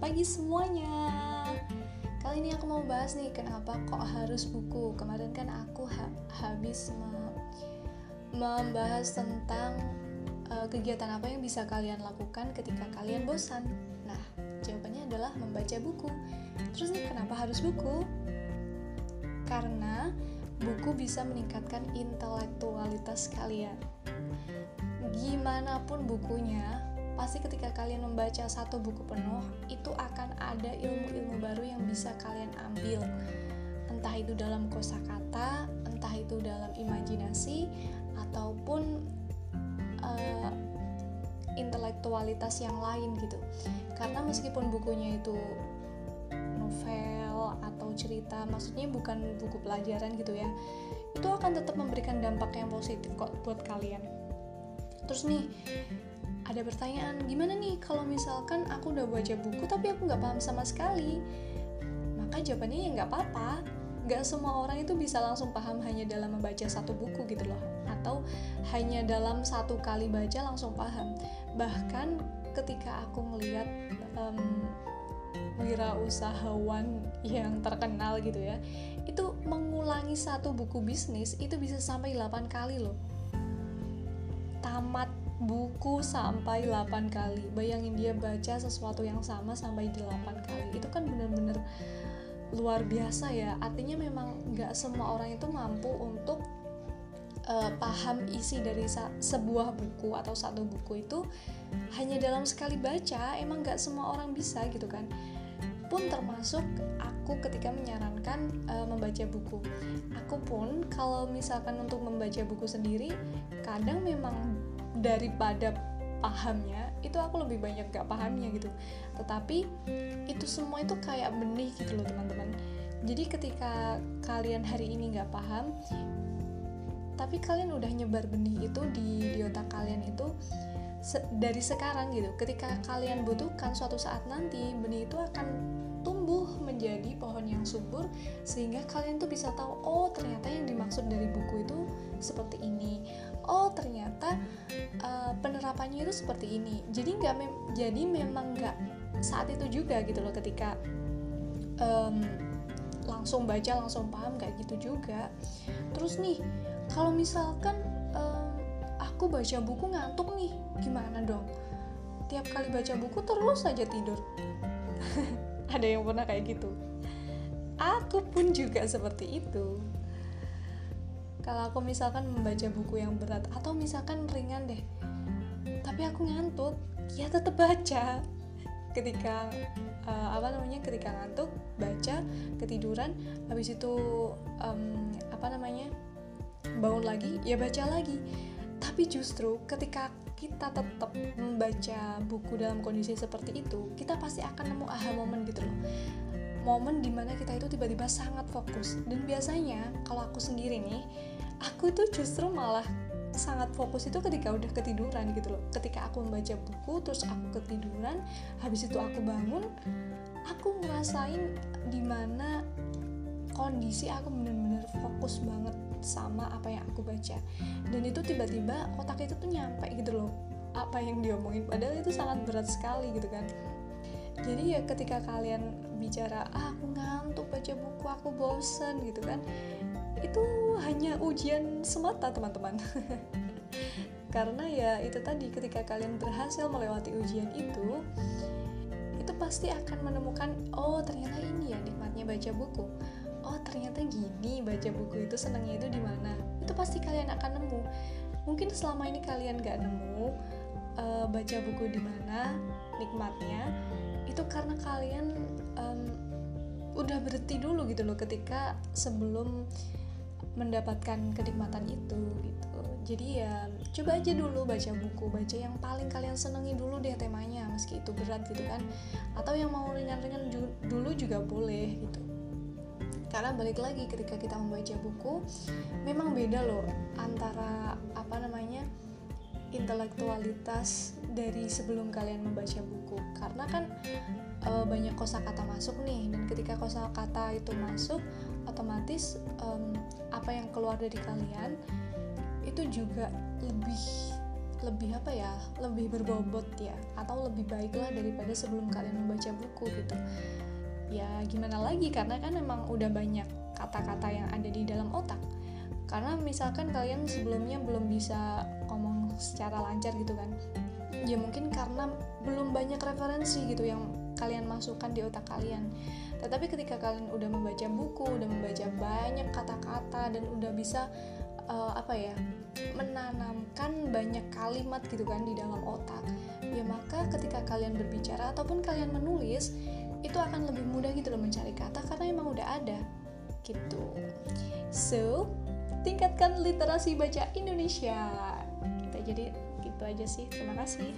Pagi semuanya. Kali ini aku mau bahas nih kenapa kok harus buku. Kemarin kan aku ha habis me membahas tentang uh, kegiatan apa yang bisa kalian lakukan ketika kalian bosan. Nah, jawabannya adalah membaca buku. Terus nih kenapa harus buku? Karena buku bisa meningkatkan intelektualitas kalian. Gimana pun bukunya, pasti ketika kalian membaca satu buku penuh itu akan ada ilmu-ilmu baru yang bisa kalian ambil. Entah itu dalam kosakata entah itu dalam imajinasi ataupun uh, intelektualitas yang lain gitu. Karena meskipun bukunya itu novel atau cerita maksudnya bukan buku pelajaran gitu ya itu akan tetap memberikan dampak yang positif kok buat kalian terus nih ada pertanyaan gimana nih kalau misalkan aku udah baca buku tapi aku nggak paham sama sekali? Maka jawabannya ya nggak apa-apa. Nggak semua orang itu bisa langsung paham hanya dalam membaca satu buku gitu loh. Atau hanya dalam satu kali baca langsung paham. Bahkan ketika aku ngelihat um, wirausahawan yang terkenal gitu ya itu mengulangi satu buku bisnis itu bisa sampai 8 kali loh tamat buku sampai 8 kali. Bayangin dia baca sesuatu yang sama sampai 8 kali. Itu kan bener-bener luar biasa ya. Artinya memang nggak semua orang itu mampu untuk uh, paham isi dari sebuah buku atau satu buku itu hanya dalam sekali baca. Emang nggak semua orang bisa gitu kan pun termasuk aku ketika menyarankan uh, membaca buku. Aku pun kalau misalkan untuk membaca buku sendiri kadang memang daripada pahamnya itu aku lebih banyak gak pahamnya gitu. Tetapi itu semua itu kayak benih gitu loh teman-teman. Jadi ketika kalian hari ini gak paham tapi kalian udah nyebar benih itu di, di otak kalian itu se dari sekarang gitu. Ketika kalian butuhkan suatu saat nanti benih itu akan tumbuh menjadi pohon yang subur sehingga kalian tuh bisa tahu oh ternyata yang dimaksud dari buku itu seperti ini. Oh ternyata uh, penerapannya itu seperti ini. Jadi nggak mem jadi memang nggak saat itu juga gitu loh ketika um, langsung baca langsung paham kayak gitu juga. Terus nih kalau misalkan aku baca buku ngantuk nih. Gimana dong? Tiap kali baca buku terus saja tidur. Ada yang pernah kayak gitu. Aku pun juga seperti itu. Kalau aku misalkan membaca buku yang berat atau misalkan ringan deh tapi aku ngantuk ya tetap baca. Ketika uh, apa namanya ketika ngantuk baca ketiduran habis itu um, apa namanya bangun lagi ya baca lagi tapi justru ketika kita tetap membaca buku dalam kondisi seperti itu kita pasti akan nemu aha momen gitu loh. Momen di mana kita itu tiba-tiba sangat fokus. Dan biasanya kalau aku sendiri nih aku itu justru malah sangat fokus itu ketika udah ketiduran gitu loh. Ketika aku membaca buku terus aku ketiduran habis itu aku bangun aku ngerasain di mana kondisi aku bener-bener fokus banget sama apa yang aku baca. Dan itu tiba-tiba otak itu tuh nyampe gitu loh apa yang diomongin. Padahal itu sangat berat sekali gitu kan. Jadi ya ketika kalian bicara ah aku ngantuk baca buku aku bosen gitu kan itu hanya ujian semata teman-teman. Karena ya itu tadi ketika kalian berhasil melewati ujian itu itu pasti akan menemukan oh ternyata ini ya nikmatnya baca buku ternyata gini baca buku itu senangnya itu di mana? Itu pasti kalian akan nemu. Mungkin selama ini kalian gak nemu uh, baca buku di mana nikmatnya itu karena kalian um, udah berhenti dulu gitu loh ketika sebelum mendapatkan kenikmatan itu gitu. Jadi ya coba aja dulu baca buku baca yang paling kalian senengi dulu deh temanya meski itu berat gitu kan. Atau yang mau ringan-ringan dulu juga boleh gitu karena balik lagi ketika kita membaca buku memang beda loh antara apa namanya intelektualitas dari sebelum kalian membaca buku. Karena kan e, banyak kosakata masuk nih dan ketika kosakata itu masuk otomatis um, apa yang keluar dari kalian itu juga lebih lebih apa ya lebih berbobot ya atau lebih baiklah daripada sebelum kalian membaca buku gitu ya gimana lagi? Karena kan emang udah banyak kata-kata yang ada di dalam otak. Karena misalkan kalian sebelumnya belum bisa ngomong secara lancar gitu kan. Ya mungkin karena belum banyak referensi gitu yang kalian masukkan di otak kalian. Tetapi ketika kalian udah membaca buku udah membaca banyak kata-kata dan udah bisa uh, apa ya menanamkan banyak kalimat gitu kan di dalam otak ya maka ketika kalian berbicara ataupun kalian menulis itu akan lebih mudah gitu loh mencari kata karena emang udah ada gitu. So tingkatkan literasi baca Indonesia. Kita jadi gitu aja sih. Terima kasih